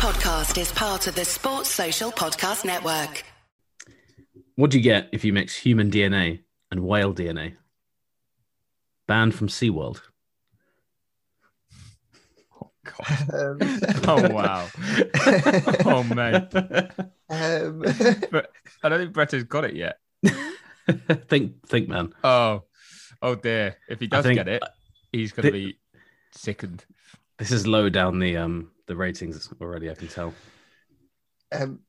podcast is part of the Sports Social Podcast Network. What do you get if you mix human DNA and whale DNA? Banned from SeaWorld. Oh, God. Um, Oh wow. oh man. um, But I don't think Brett has got it yet. think, think, man. Oh, oh dear. If he does think- get it, he's going to Thi- be sickened. This is low down the um the ratings already. I can tell. um,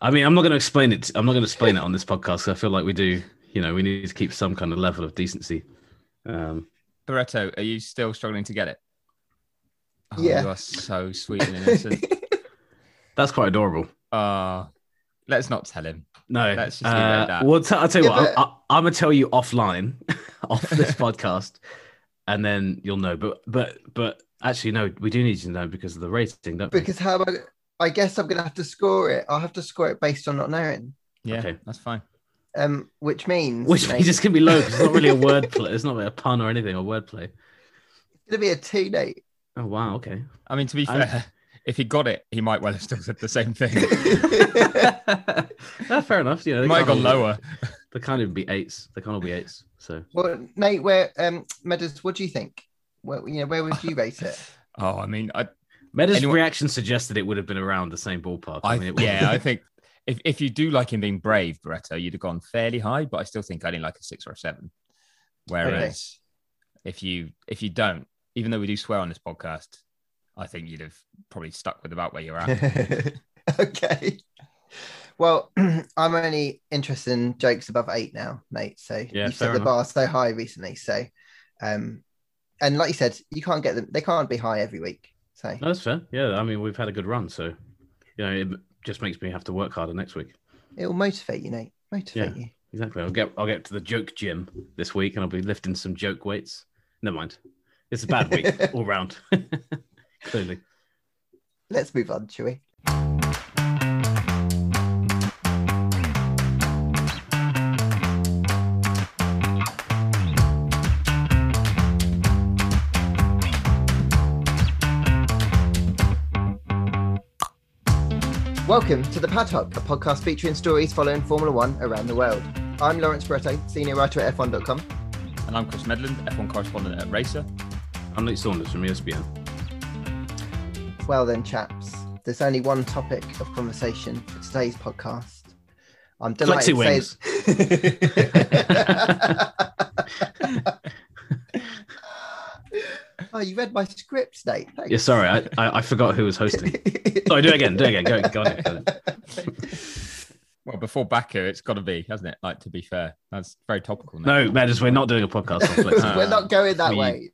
I mean, I'm not going to explain it. I'm not going to explain it on this podcast. 'cause I feel like we do. You know, we need to keep some kind of level of decency. Um, Barretto, are you still struggling to get it? Oh, Yeah. You are so sweet and innocent. that's quite adorable. uh, let's not tell him. No, Let's just leave it at uh, that. well, t- I'll tell you Yeah, what. but- I, I, am gonna tell you offline, off this podcast, and then you'll know. But, but, but actually, no, we do need to know because of the rating, don't we? because how am I? I guess I'm gonna have to score it. I'll have to score it based on not knowing. Yeah, Okay. that's fine. Um, which means Which mate, means it's gonna be low because it's not really a word play. It's not really a pun or anything or wordplay. it's gonna be a two, Nate. Oh wow, okay. I mean, to be I'm- fair, if he got it, he might well have still said the same thing. Ah, fair enough. You know, He they might have gone lower. They can't even be eights. They can't all be eights. So well, Nate, where um, Medders, what do you think? Where you know, where would you rate it? Oh, I mean, I, Meda's Anyone- reaction suggested it would have been around the same ballpark. I, mean, it yeah. I think if, if you do like him being brave, Barretto, you'd have gone fairly high, but I still think I only like a six or a seven. Whereas if you if you don't, even though we do swear on this podcast, I think you'd have probably stuck with about where you're at. okay. Well, I'm only interested in jokes above eight now, Nate. So Yeah, you set the enough. bar so high recently. So, um, and like you said, you can't get them. They can't be high every week. So No, that's fair. Yeah, I mean, we've had a good run, so you know, it just makes me have to work harder next week. it will motivate you, Nate. Motivate you. Exactly. I'll get I'll get to the joke gym this week, and I'll be lifting some joke weights. Never mind. It's a bad week all round. Clearly. Let's move on, shall we? Welcome to the Paddock, a podcast featuring stories following Formula One around the world. I'm Lawrence Barretto, senior writer at F1.com. And I'm Chris Medland, F1 correspondent at Racer. I'm Luke Saunders from ESPN. Well, then, chaps, there's only one topic of conversation for today's podcast. I'm delighted Flexi to say. oh, you read my script, Nate. Thanks. Yeah, sorry, I, I, I forgot who was hosting. Sorry, do it again. Do it again. Go, go on. Go on. Well, before Baku, it's got to be, hasn't it? Like, to be fair, that's very topical now. No, Medders, we're not doing a podcast on Flex. We're not going that we- way.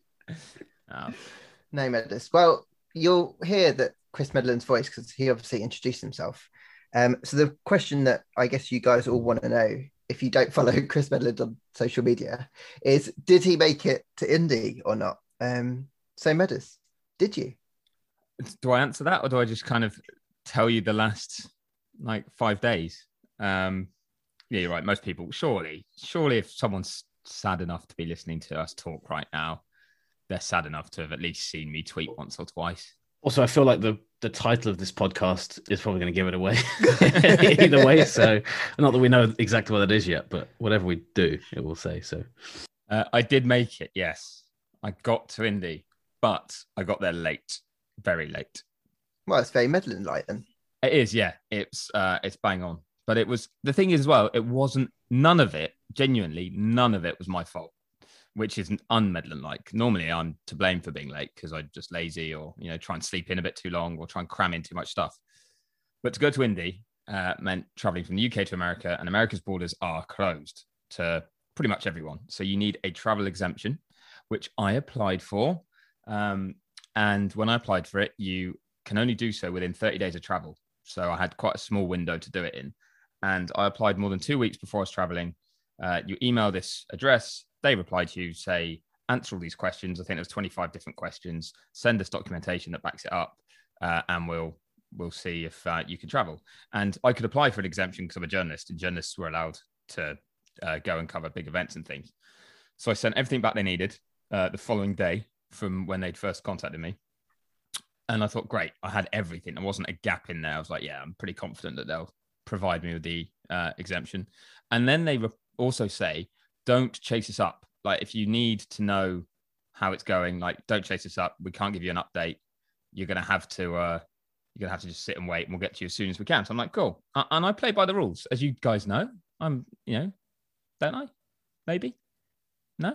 Oh, No, Medders. Well, you'll hear that Chris Medland's voice because he obviously introduced himself. Um, so the question that I guess you guys all want to know, if you don't follow Chris Medland on social media, is did he make it to Indy or not? Um, so Medders, did you? do I answer that or do I just kind of tell you the last like five days? Um, yeah, you're right. Most people, surely, surely, if someone's sad enough to be listening to us talk right now, they're sad enough to have at least seen me tweet once or twice. Also, I feel like the, the title of this podcast is probably going to give it away either way. So, not that we know exactly what it is yet, but whatever we do, it will say so. Uh, I did make it, yes. I got to Indy, but I got there late, very late. Well, it's very Medland like then. It is, yeah. It's uh, it's bang on. But it was the thing is as well. It wasn't none of it. Genuinely, none of it was my fault, which is unmeddling like. Normally, I'm to blame for being late because I'm just lazy or you know try and sleep in a bit too long or try and cram in too much stuff. But to go to Indy uh, meant traveling from the UK to America, and America's borders are closed to pretty much everyone. So you need a travel exemption, which I applied for. Um, and when I applied for it, you can only do so within 30 days of travel. So I had quite a small window to do it in. And I applied more than two weeks before I was traveling. Uh, you email this address, they reply to you, say, answer all these questions. I think there's 25 different questions. Send us documentation that backs it up, uh, and we'll we'll see if uh, you can travel. And I could apply for an exemption because I'm a journalist, and journalists were allowed to uh, go and cover big events and things. So I sent everything back they needed uh, the following day from when they'd first contacted me. and I thought, great, I had everything. There wasn't a gap in there. I was like, yeah, I'm pretty confident that they'll provide me with the uh, exemption. And then they re- also say, don't chase us up. Like, if you need to know how it's going, like, don't chase us up. We can't give you an update. You're going to have to, uh, you're going to have to just sit and wait and we'll get to you as soon as we can. So I'm like, cool. And I play by the rules, as you guys know. I'm, you know, don't I? Maybe? No?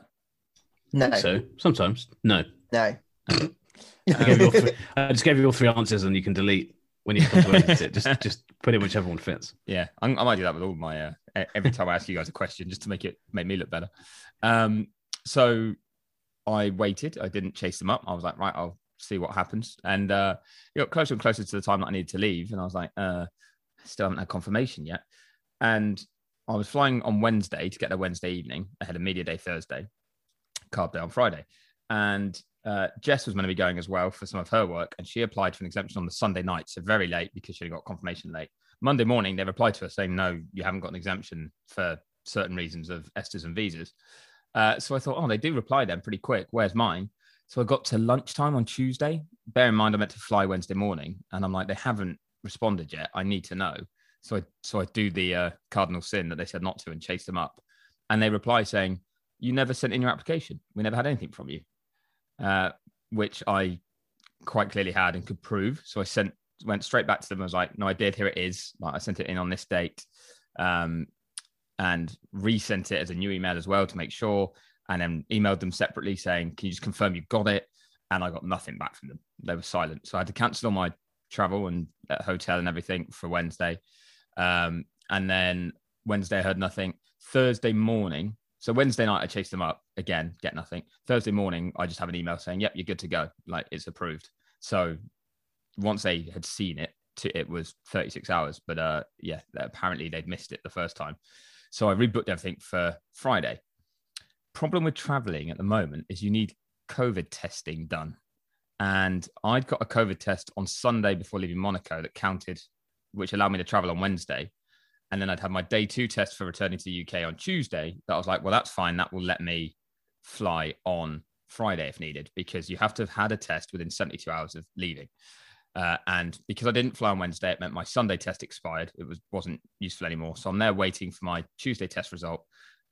No, So sometimes, no. no. I, gave you all three, I just gave you all three answers, and you can delete when you come to edit it. Just just put in whichever one fits. Yeah, I'm, I might do that with all my uh, every time I ask you guys a question, just to make it make me look better. Um, so I waited. I didn't chase them up. I was like, right, I'll see what happens. And uh, it got closer and closer to the time that I needed to leave, and I was like, uh, still haven't had confirmation yet. And I was flying on Wednesday to get there Wednesday evening ahead of media day Thursday, carb day on Friday, and uh, Jess was going to be going as well for some of her work, and she applied for an exemption on the Sunday night, so very late because she got confirmation late. Monday morning, they replied to her saying, "No, you haven't got an exemption for certain reasons of ESTAs and visas." Uh, so I thought, oh, they do reply then pretty quick. Where's mine? So I got to lunchtime on Tuesday. Bear in mind, I meant to fly Wednesday morning, and I'm like, they haven't responded yet. I need to know. So I so I do the uh, cardinal sin that they said not to and chase them up, and they reply saying, "You never sent in your application. We never had anything from you," uh, which I quite clearly had and could prove. So I sent went straight back to them. I was like, "No, I did. Here it is. Like, I sent it in on this date." Um, and resent it as a new email as well to make sure, and then emailed them separately saying, "Can you just confirm you got it?" And I got nothing back from them. They were silent, so I had to cancel all my travel and uh, hotel and everything for Wednesday. Um, and then Wednesday I heard nothing. Thursday morning, so Wednesday night I chased them up again, get nothing. Thursday morning I just have an email saying, "Yep, you're good to go. Like it's approved." So once they had seen it, it was 36 hours. But uh, yeah, apparently they'd missed it the first time. So I rebooked everything for Friday. Problem with traveling at the moment is you need COVID testing done. And I'd got a COVID test on Sunday before leaving Monaco that counted, which allowed me to travel on Wednesday. And then I'd have my day two test for returning to the UK on Tuesday. That I was like, well, that's fine. That will let me fly on Friday if needed, because you have to have had a test within 72 hours of leaving. Uh, and because I didn't fly on Wednesday, it meant my Sunday test expired. It was wasn't useful anymore. So I'm there waiting for my Tuesday test result.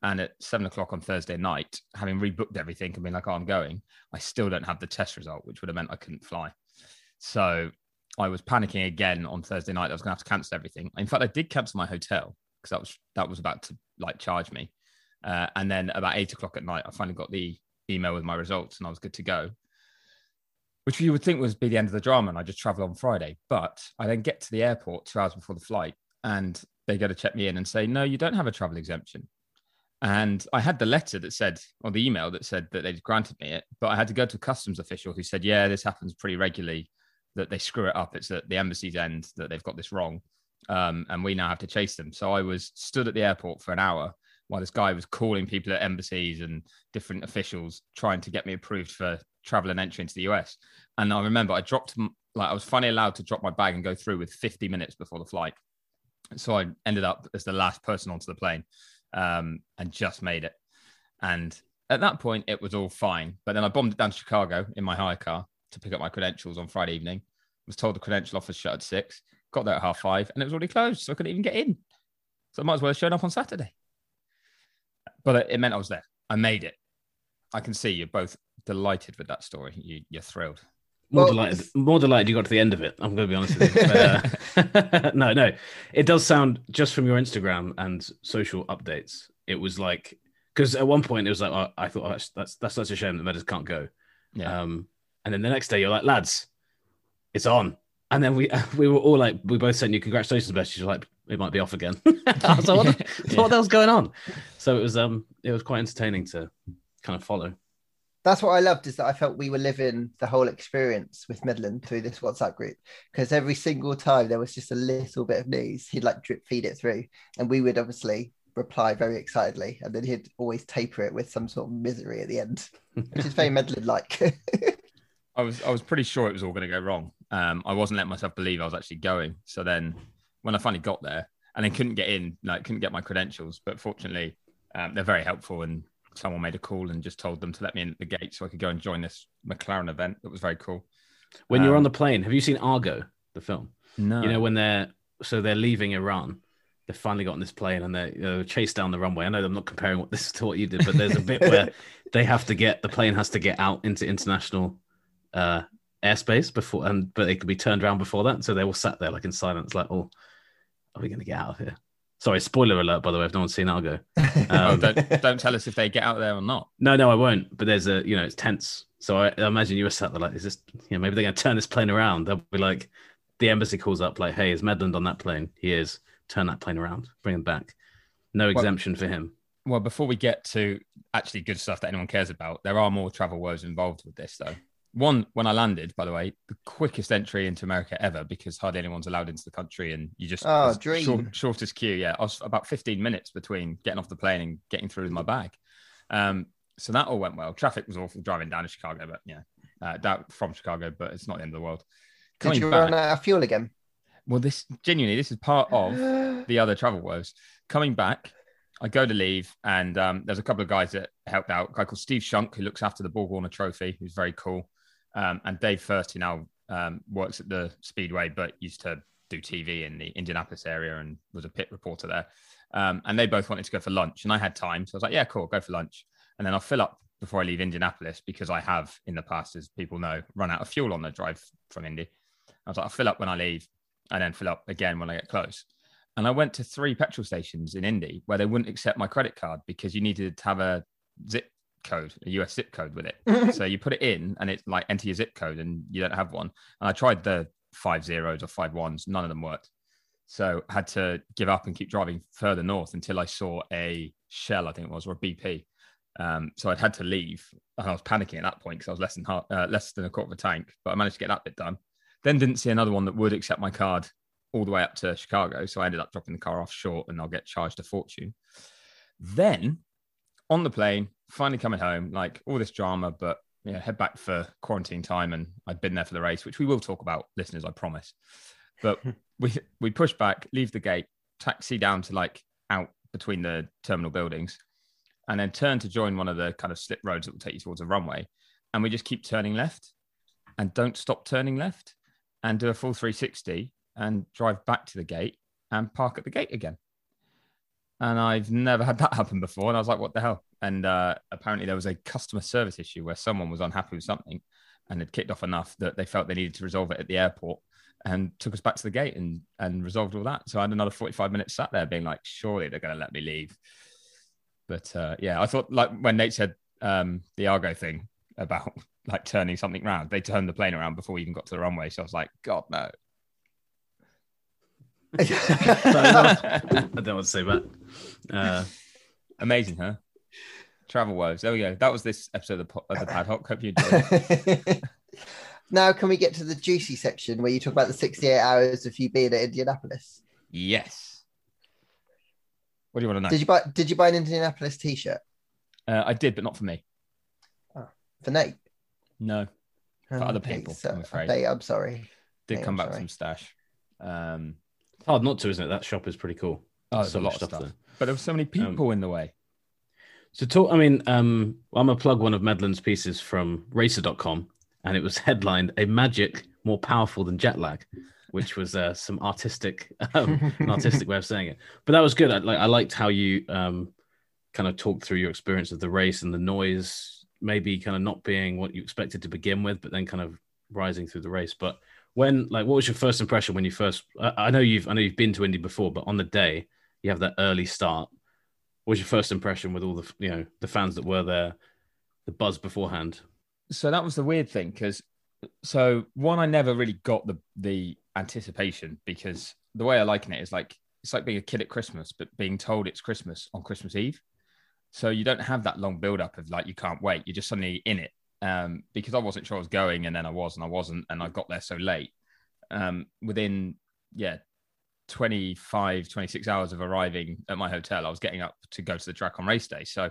And at seven o'clock on Thursday night, having rebooked everything and being like, "Oh, I'm going," I still don't have the test result, which would have meant I couldn't fly. So I was panicking again on Thursday night. I was going to have to cancel everything. In fact, I did cancel my hotel because that was that was about to like charge me. Uh, and then about eight o'clock at night, I finally got the email with my results, and I was good to go which you would think was be the end of the drama, and I just travel on Friday. But I then get to the airport two hours before the flight, and they go to check me in and say, "No, you don't have a travel exemption." And I had the letter that said, or the email that said that they'd granted me it, but I had to go to a customs official who said, "Yeah, this happens pretty regularly. That they screw it up. It's at the embassy's end that they've got this wrong, um, and we now have to chase them." So I was stood at the airport for an hour while this guy was calling people at embassies and different officials trying to get me approved for travel and entry into the US. And I remember I dropped, like, I was finally allowed to drop my bag and go through with 50 minutes before the flight. So I ended up as the last person onto the plane um, and just made it. And at that point, it was all fine. But then I bombed it down to Chicago in my hire car to pick up my credentials on Friday evening. I Was told the credential office shut at six. Got there at half five, and it was already closed, so I couldn't even get in. So I might as well have shown up on Saturday. But it meant I was there. I made it. I can see you're both delighted with that story. You, you're thrilled. More Well, delighted. More delighted you got to the end of it. I'm going to be honest with you. But, uh, no, no, it does sound just from your Instagram and social updates. It was like because at one point it was like oh, I thought oh, that's, that's that's such a shame that Medders can't go. Yeah. Um, and then the next day you're like, lads, it's on. And then we we were all like, we both sent you congratulations messages. You're like, it might be off again. I was like, what, the, Yeah. what the hell's going on? So it was um it was quite entertaining to kind of follow. That's what I loved is that I felt we were living the whole experience with Medland through this WhatsApp group because every single time there was just a little bit of news, he'd like drip feed it through, and we would obviously reply very excitedly, and then he'd always taper it with some sort of misery at the end, which is very Medland like. I was I was pretty sure it was all going to go wrong. Um, I wasn't letting myself believe I was actually going. So then, when I finally got there, and then couldn't get in, like couldn't get my credentials, but fortunately, um, they're very helpful, and someone made a call and just told them to let me in at the gate so I could go and join this McLaren event. That was very cool. When you're Um, on the plane, have you seen Argo, the film? No, You know when they're so they're leaving Iran. They've finally got on this plane and they're you know, chased down the runway. I know I'm not comparing what this to what you did, but there's a bit where they have to get the plane has to get out into international uh, airspace before, and but they could be turned around before that. So they all sat there like in silence, like, "Oh, are we going to get out of here?" Sorry, spoiler alert, by the way, if no one's seen Argo. oh, Um, don't don't tell us if they get out there or not. No, no, I won't. But there's a, you know, it's tense. So I, I imagine you were sat there like, is this, you know, maybe they're going to turn this plane around. They'll be like, the embassy calls up, like, hey, is Medland on that plane? He is. Turn that plane around, bring him back. No exemption for him. Well, before we get to actually good stuff that anyone cares about, there are more travel woes involved with this, though. One, when I landed, by the way, the quickest entry into America ever because hardly anyone's allowed into the country, and you just Oh, dream. short- shortest queue. Yeah, I was about 15 minutes between getting off the plane and getting through with my bag. Um, so that all went well. Traffic was awful driving down to Chicago, but yeah, uh, that from Chicago, but it's not the end of the world. Did you back, run out of fuel again? well, this genuinely, this is part of the other travel woes. Coming back, I go to leave, and um, there's a couple of guys that helped out. A guy called Steve Shunk, who looks after the Borg Warner Trophy, who's very cool. Um, and Dave Furst, now um, works at the Speedway, but used to do TV in the Indianapolis area and was a pit reporter there. Um, and they both wanted to go for lunch, and I had time, so I was like, "Yeah, cool, go for lunch." And then I'll fill up before I leave Indianapolis because I have in the past, as people know, run out of fuel on the drive from Indy. I was like, I'll fill up when I leave, and then fill up again when I get close. And I went to three petrol stations in Indy where they wouldn't accept my credit card because you needed to have a zip code, a US zip code with it. so you put it in and it's like enter your zip code and you don't have one. And I tried the five zeros or five ones, none of them worked. So I had to give up and keep driving further north until I saw a Shell, I think it was, or a BP. Um, so I'd had to leave and I was panicking at that point because I was less than half, uh, less than a quarter of a tank, but I managed to get that bit done. Then didn't see another one that would accept my card all the way up to Chicago. So I ended up dropping the car off short and I'll get charged a fortune. Then on the plane, finally coming home, like all this drama, but yeah, head back for quarantine time. And I'd been there for the race, which we will talk about, listeners, I promise. But we we push back, leave the gate, taxi down to like out between the terminal buildings, and then turn to join one of the kind of slip roads that will take you towards a runway. And we just keep turning left and don't stop turning left and do a full 360 and drive back to the gate and park at the gate again. And I've never had that happen before. And I was like, what the hell? And uh, apparently there was a customer service issue where someone was unhappy with something and had kicked off enough that they felt they needed to resolve it at the airport and took us back to the gate and, and resolved all that. So I had another 45 minutes sat there being like, surely they're going to let me leave. But uh, yeah, I thought like when Nate said um, the Argo thing about like turning something around, they turned the plane around before we even got to the runway. So I was like, God, no. I don't want to say that. Uh, Amazing, huh? Travel woes. There we go. That was this episode of the, po- of the Pad Hoc. Hope you enjoyed it. now, can we get to the juicy section where you talk about the 68 hours of you being at Indianapolis? yes. What do you want to know? Did you buy Did you buy an Indianapolis T-shirt uh, I did, but not for me. for Nate? No. For other people, so- I'm afraid. Nate, I'm sorry. Did Hey, come I'm back with sorry. some stash. Um, hard not to, isn't it? That shop is pretty cool. Oh, there's So a much lot of stuff. there. But there were so many people in the way. So talk. I mean, um, I'm gonna plug one of Medland's pieces from Racer.com, and it was headlined "A Magic More Powerful Than Jet Lag," which was uh, some artistic, um, an artistic way of saying it. But that was good. I, like, I liked how you um, kind of talked through your experience of the race and the noise, maybe kind of not being what you expected to begin with, but then kind of rising through the race. But when, like, what was your first impression when you first? I, I know you've, I know you've been to Indy before, but on the day you have that early start. What was your first impression with all the, you know, the fans that were there, the buzz beforehand? so that was the weird thing because so one i never really got the the anticipation because the way i liken it is like it's like being a kid at christmas but being told it's christmas on christmas eve so you don't have that long build up of like you can't wait you're just suddenly in it um because i wasn't sure i was going and then i was and i wasn't and i got there so late um within yeah 25 26 hours of arriving at my hotel i was getting up to go to the track on race day so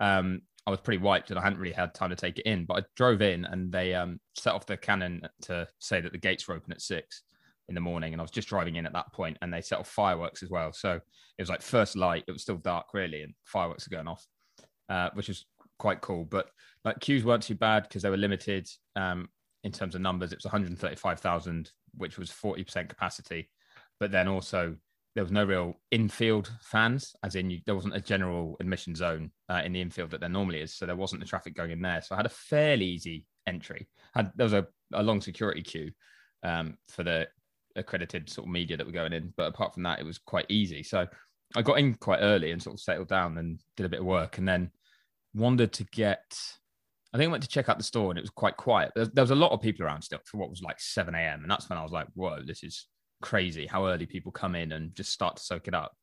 um I was pretty wiped and I hadn't really had time to take it in. But I drove in and they um, set off the cannon to say that the gates were open at six in the morning. And I was just driving in at that point and they set off fireworks as well. So it was like first light, it was still dark really, and fireworks are going off, uh, which was quite cool. But like queues weren't too bad because they were limited. Um, in terms of numbers, it was 135,000, which was 40% capacity. But then also there was no real infield fans, as in you, there wasn't a general admission zone uh, in the infield that there normally is. So there wasn't the traffic going in there. So I had a fairly easy entry. Had, there was a, a long security queue um, for the accredited sort of media that were going in. But apart from that, it was quite easy. So I got in quite early and sort of settled down and did a bit of work and then wanted to get I think I went to check out the store and it was quite quiet. There, there was a lot of people around still for what was like 7 a.m. And that's when I was like, whoa, this is crazy how early people come in and just start to soak it up.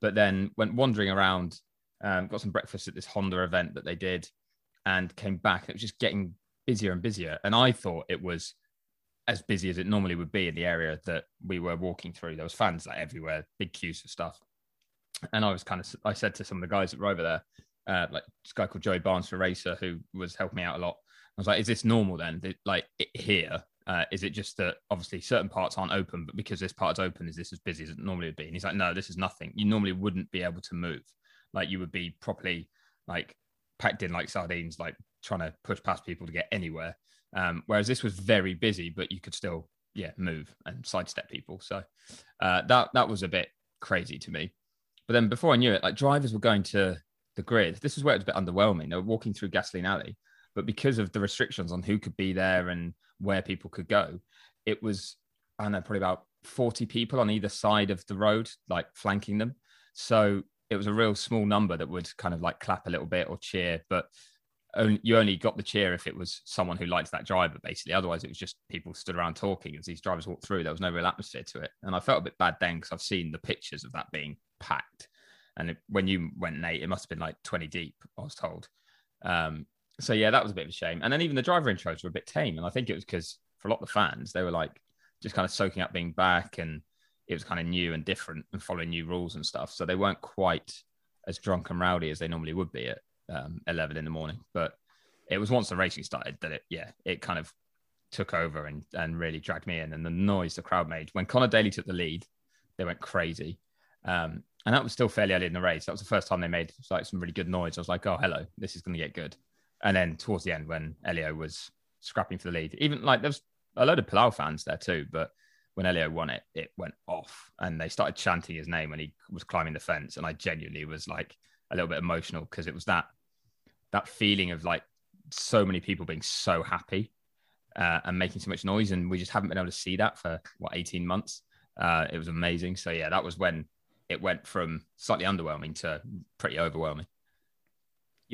But then went wandering around, um, got some breakfast at this Honda event that they did and came back. It was just getting busier and busier. And I thought it was as busy as it normally would be in the area that we were walking through. There was fans like everywhere, big queues for stuff. And I was kind of, I said to some of the guys that were over there, uh, like this guy called Joey Barnes for Racer, who was helping me out a lot. I was like, is this normal then? Like here, uh, is it just that obviously certain parts aren't open, but because this part's open, is this as busy as it normally would be? And he's like, no, this is nothing. You normally wouldn't be able to move. Like you would be properly like packed in like sardines, like trying to push past people to get anywhere. Um, whereas this was very busy, but you could still, yeah, move and sidestep people. So uh, that that was a bit crazy to me. But then before I knew it, like drivers were going to the grid. This is where it's a bit underwhelming. They were walking through Gasoline Alley, but because of the restrictions on who could be there and where people could go, it was, I don't know, probably about 40 people on either side of the road, like flanking them. So it was a real small number that would kind of like clap a little bit or cheer, but only, you only got the cheer if it was someone who liked that driver, basically. Otherwise, it was just people stood around talking as these drivers walked through. There was no real atmosphere to it. And I felt a bit bad then because I've seen the pictures of that being packed. And it, when you went Nate, it must have been like 20 deep, I was told. Um, so yeah, that was a bit of a shame. And then even the driver intros were a bit tame. And I think it was because for a lot of the fans, they were like just kind of soaking up being back and it was kind of new and different and following new rules and stuff. So they weren't quite as drunk and rowdy as they normally would be at um, 11 in the morning. But it was once the racing started that it, yeah, it kind of took over and, and really dragged me in. And the noise the crowd made when Conor Daly took the lead, they went crazy. Um, and that was still fairly early in the race. That was the first time they made like some really good noise. I was like, oh, hello, this is going to get good. And then towards the end, when Helio was scrapping for the lead, even like there was a load of Palou fans there too, but when Helio won it, it went off and they started chanting his name when he was climbing the fence. And I genuinely was like a little bit emotional because it was that that feeling of like so many people being so happy uh, and making so much noise. And we just haven't been able to see that for what 18 months. Uh, it was amazing. So yeah, that was when it went from slightly underwhelming to pretty overwhelming.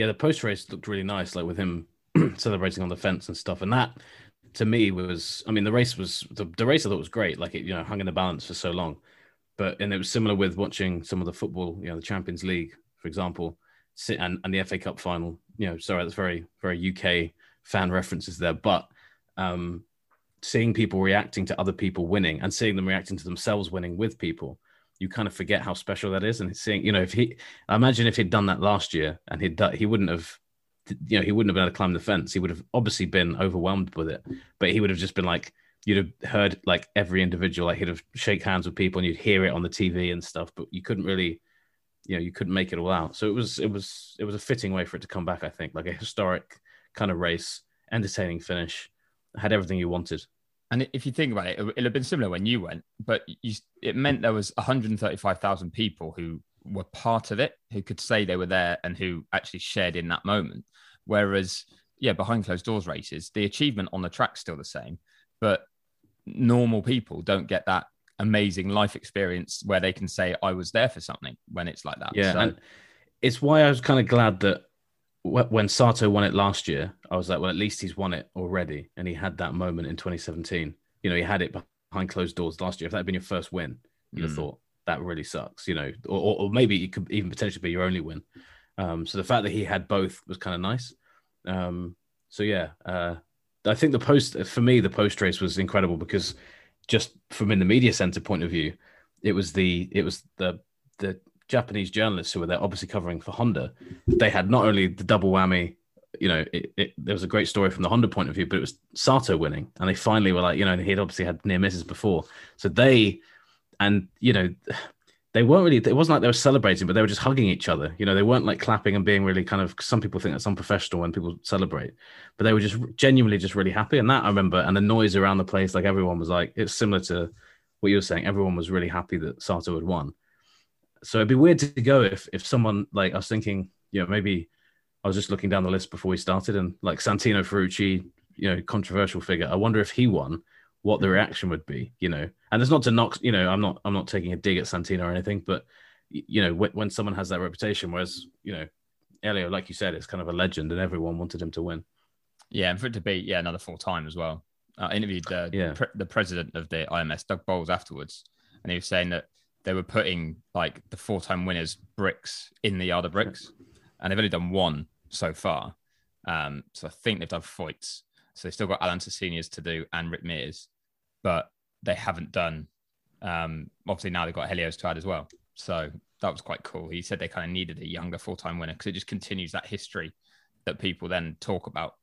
Yeah, the post race looked really nice, like with him celebrating on the fence and stuff. And that to me was, I mean, the race was the, the race I thought was great. Like it, you know, hung in the balance for so long. But and it was similar with watching some of the football, you know, the Champions League, for example, and, and the FA Cup final. You know, sorry, that's very, very UK fan references there. But um seeing people reacting to other people winning and seeing them reacting to themselves winning with people you kind of forget how special that is. And seeing, you know, if he, I imagine if he'd done that last year and he'd he wouldn't have, you know, he wouldn't have been able to climb the fence. He would have obviously been overwhelmed with it, but he would have just been like, you'd have heard like every individual, like he'd have shake hands with people and you'd hear it on the TV and stuff, but you couldn't really, you know, you couldn't make it all out. So it was, it was, it was a fitting way for it to come back. I think like a historic kind of race, entertaining finish, had everything you wanted. And if you think about it, it'll have been similar when you went, but you, it meant there was 135,000 people who were part of it, who could say they were there and who actually shared in that moment. Whereas, yeah, behind closed doors races, the achievement on the track's still the same, but normal people don't get that amazing life experience where they can say, I was there for something when it's like that. Yeah. So, and it's why I was kind of glad that when Sato won it last year, I was like, well, at least he's won it already, and he had that moment in 2017. You know, he had it behind closed doors last year. If that had been your first win, you'd have mm. thought that really sucks. You know, or, or, maybe it could even potentially be your only win. Um, so the fact that he had both was kind of nice. Um, so yeah, uh, I think the post for me, the post race was incredible because just from in the media center point of view, it was the it was the the Japanese journalists who were there, obviously covering for Honda, they had not only the double whammy. You know, it, it, there was a great story from the Honda point of view, but it was Sato winning, and they finally were like, you know, he'd obviously had near misses before, so they, and you know, they weren't really it wasn't like they were celebrating but they were just hugging each other. You know they weren't like clapping and being really kind of some people think that's unprofessional when people celebrate but they were just genuinely just really happy. And that i remember and the noise around the place like everyone was like it's similar to what you were saying. Everyone was really happy that sato had won so it'd be weird to go if if someone like i was thinking you know maybe i was just looking down the list before we started and like santino ferrucci you know controversial figure i wonder if he won what the reaction would be, you know. And it's not to knock, you know, I'm not I'm not taking a dig at Santino or anything, but you know, when, when someone has that reputation, whereas you know, Helio, like you said, is kind of a legend, and everyone wanted him to win. Yeah, and for it to be yeah another full time as well. I interviewed uh, Yeah. pre- the president of the IMS, Doug Boles, afterwards, and he was saying that they were putting like the four time winners bricks in the yard of bricks, and they've only done one so far. Um, so I think they've done Foyts. So they've still got Alan Sessinius to do and Rick Mears, but they haven't done. Um, obviously now they've got Helios to add as well. So that was quite cool. He said they kind of needed a younger full time winner because it just continues that history that people then talk about.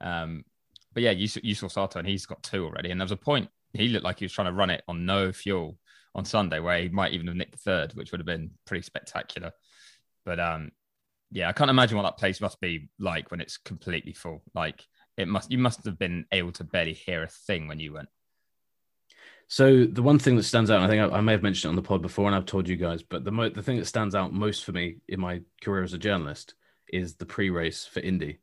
Um, but yeah, you, saw- you saw Sato and he's got two already. And there was a point he looked like he was trying to run it on no fuel on Sunday where he might even have nicked the third, which would have been pretty spectacular. But um, yeah, I can't imagine what that place must be like when it's completely full. Like it must, you must have been able to barely hear a thing when you went. So the one thing that stands out, I think I, I may have mentioned it on the pod before, and I've told you guys, but the mo- the thing that stands out most for me in my career as a journalist is the pre-race for Indy,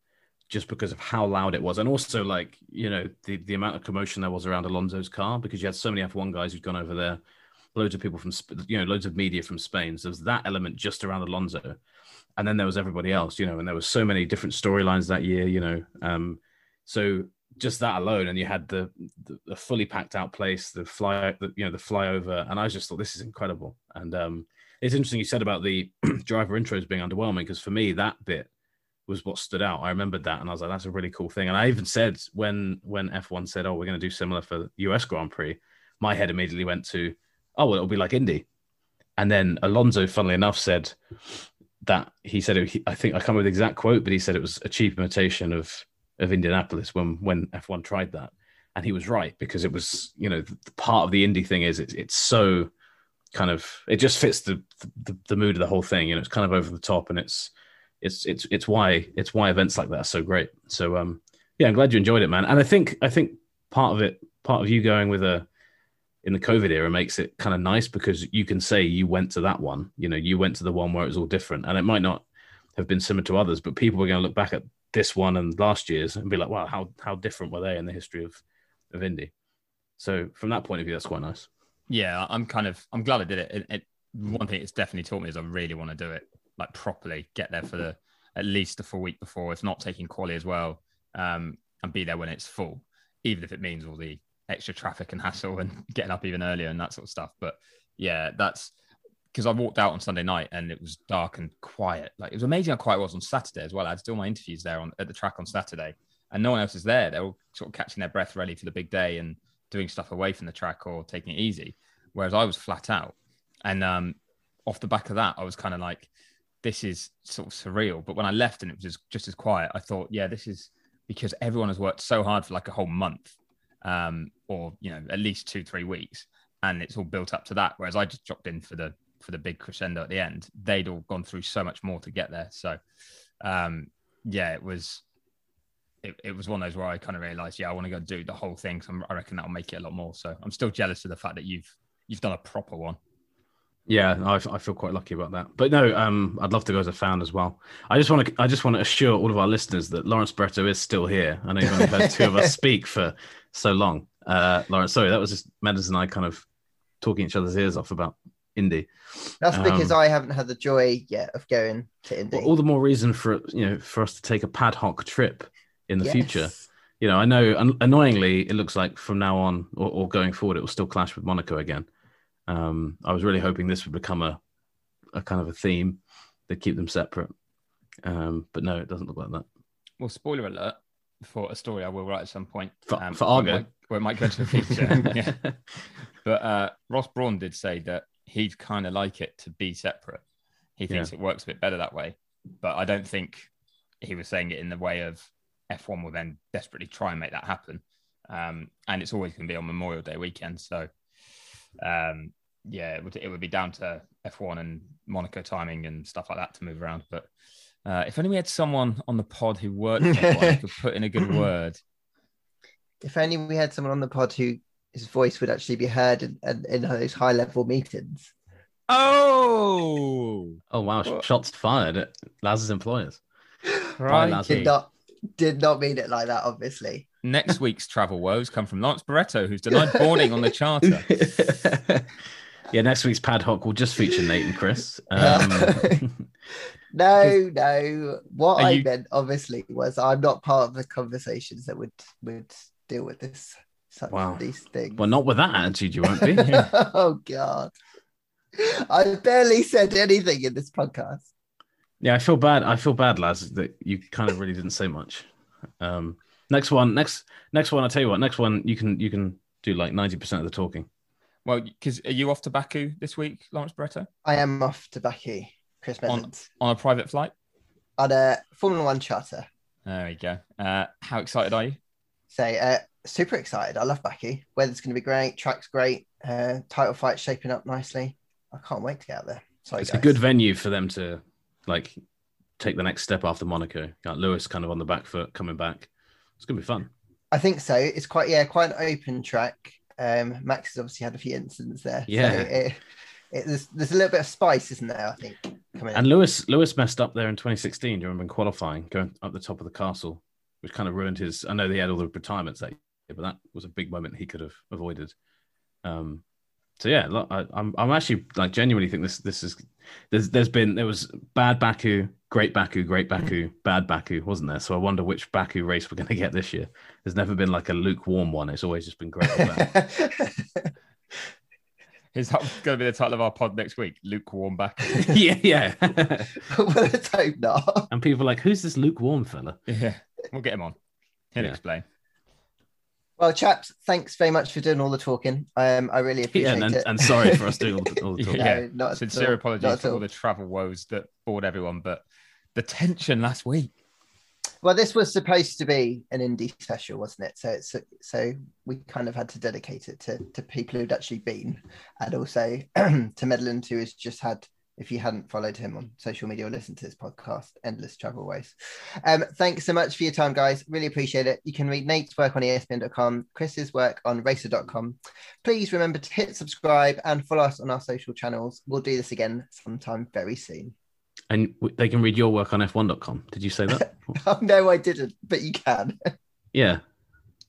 just because of how loud it was, and also like you know the the amount of commotion there was around Alonso's car because you had so many F1 guys who'd gone over there, loads of people from you know loads of media from Spain. So there's that element just around Alonso, and then there was everybody else, you know, and there was so many different storylines that year, you know. Um, so just that alone, and you had the, the, the fully packed out place, the fly, the, you know, the flyover, and I just thought this is incredible. And um, it's interesting you said about the driver intros being underwhelming because for me that bit was what stood out. I remembered that, and I was like, that's a really cool thing. And I even said when when F1 said, oh, we're going to do similar for US Grand Prix, my head immediately went to, oh, well, it'll be like Indy. And then Alonso, funnily enough, said that he said it, I think I can't remember the exact quote, but he said it was a cheap imitation of of Indianapolis when when F1 tried that, and he was right because it was you know part of the Indy thing is it's it's so kind of it just fits the, the the mood of the whole thing. You know, it's kind of over the top, and it's it's it's it's why it's why events like that are so great. So um yeah, I'm glad you enjoyed it, man. And I think I think part of it, part of you going with a in the COVID era makes it kind of nice because you can say you went to that one. You know, you went to the one where it was all different, and it might not have been similar to others, but people are going to look back at this one and last year's and be like, wow, how how different were they in the history of of Indy?" So from that point of view, that's quite nice. Yeah, I'm kind of I'm glad I did it. it, it one thing it's definitely taught me is I really want to do it like properly, get there for the at least the full week before, if not taking quali as well, um, and be there when it's full, even if it means all the extra traffic and hassle and getting up even earlier and that sort of stuff. But yeah, that's because I walked out on Sunday night and it was dark and quiet. Like it was amazing how quiet it was on Saturday as well. I had to do all my interviews there on at the track on Saturday, and no one else is there. They're all sort of catching their breath, ready for the big day and doing stuff away from the track or taking it easy. Whereas I was flat out, and um, off the back of that, I was kind of like, "This is sort of surreal." But when I left and it was just, just as quiet, I thought, "Yeah, this is because everyone has worked so hard for like a whole month, um, or you know, at least two, three weeks." And it's all built up to that. Whereas I just dropped in for the for the big crescendo at the end. They'd all gone through so much more to get there. So, um, yeah, it was it, it was one of those where I kind of realized, yeah, I want to go do the whole thing. So I reckon that'll make it a lot more. So I'm still jealous of the fact that you've you've done a proper one. Yeah, I, I feel quite lucky about that. But no, um, I'd love to go as a fan as well. I just want to, I just want to assure all of our listeners that Lawrence Barretto is still here. I know you've only heard two of us speak for so long. Uh, Lawrence, sorry, that was just Medders and I kind of talking each other's ears off about Indy. That's because Um, I haven't had the joy yet of going to Indy. Well, all the more reason for you know for us to take a pad hoc trip in the Yes. future. You know, I know an- annoyingly, it looks like from now on or, or going forward, it will still clash with Monaco again. Um, I was really hoping this would become a, a kind of a theme that keep them separate. Um, but no, it doesn't look like that. Well, spoiler alert for a story I will write at some point For- for where it Argo. might- where it might go to the future. yeah. But uh, Ross Brawn did say that he'd kind of like it to be separate. He thinks it works a bit better that way. But I don't think he was saying it in the way of F1 will then desperately try and make that happen. Um, and it's always going to be on Memorial Day weekend. So, um, yeah, it would it would be down to F1 and Monaco timing and stuff like that to move around. But uh, if only we had someone on the pod who worked at F1 who could put in a good word. If only we had someone on the pod who his voice would actually be heard in, in, in those high level meetings. Oh, Oh wow, What? shots fired at Laz's employers. right. Laz. Did not did not mean it like that, obviously. Next week's travel woes come from Lance Barretto, who's denied boarding on the charter. yeah, next week's pad hoc will just feature Nate and Chris. Um, No, no. What I you- meant obviously was I'm not part of the conversations that would would deal with this such Wow. these things. well, not with that attitude, you won't be. oh god. I barely said anything in this podcast. Yeah, I feel bad. I feel bad, lads, that you kind of really didn't say much. Um, next one, next next one. I'll tell you what. Next one, you can you can do like ninety percent of the talking. Well, because are you off to Baku this week, Lawrence Barretto, I am off to Baku, Chris Midlands, on a private flight? on a Formula One charter. There we go. Uh, how excited are you? So uh, super excited. I love Baku. Weather's going to be great. Track's great. Uh, title fight shaping up nicely. I can't wait to get out there. Sorry, It's guys. a good venue for them to like take the next step after Monaco. Got Lewis kind of on the back foot coming back. It's gonna be fun. I think so. It's quite yeah, quite an open track. Um, Max has obviously had a few incidents there. Yeah. So it, it, there's, there's a little bit of spice, isn't there? I think coming And in. Lewis Lewis messed up there in 2016. Do you remember in qualifying, going up the top of the castle, which kind of ruined his. I know they had all the retirements that year, but that was a big moment he could have avoided. Um, so yeah, look, I, I'm I'm actually like genuinely think this this is there's there's been there was bad Baku, great Baku, great Baku, bad Baku, wasn't there? So I wonder which Baku race we're going to get this year. There's never been like a lukewarm one. It's always just been great. Is that going to be the title of our pod next week? Lukewarm Baku. yeah, yeah. well, let's hope not. and people are like, who's this lukewarm fella? yeah, we'll get him on. He'll Yeah. explain. Well, chaps, thanks very much for doing all the talking. Um, I really Yeah, appreciate and, and, it. and sorry for us doing all the, all the talking. Yeah. No, not at Sincere all. apologies Not at for all all. the travel woes that bored everyone, but the tension last week. Well, this was supposed to be an Indy special, wasn't it? So it's so we kind of had to dedicate it to to people who'd actually been, and also to Medland, who has just had. If you hadn't followed him on social media or listened to his podcast, Endless Travel Ways. Um, thanks so much for your time, guys. Really appreciate it. You can read Nate's work on ESPN.com, Chris's work on Racer.com. Please remember to hit subscribe and follow us on our social channels. We'll do this again sometime very soon. And they can read your work on f1.com. Did you say that? Oh, no, I didn't, but you can. yeah.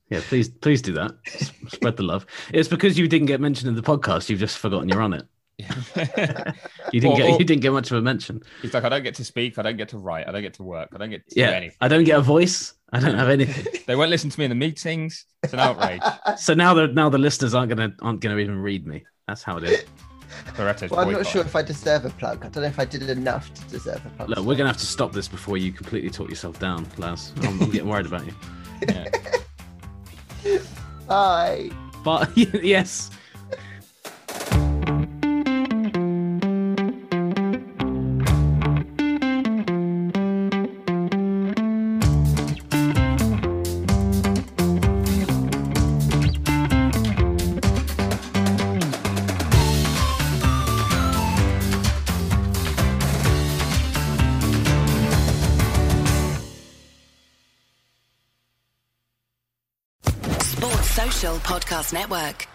Yeah, please please do that. Spread the love. It's because you didn't get mentioned in the podcast, you've just forgotten you're on it. You didn't Or- get or- you didn't get much of a mention. He's like, I don't get to speak, I don't get to write, I don't get to work, I don't get to do Yeah. anything. I don't get a voice. I don't have anything. They won't listen to me in the meetings. It's an outrage. So now the now the listeners aren't gonna aren't gonna even read me. That's how it is. Barretto's Well, I'm not sure if I deserve a plug. I don't know if I did enough to deserve a plug. Look, we're gonna have to stop this before you completely talk yourself down, Laz. I'm, I'm getting worried about you. Yeah. Bye. But yes. Network.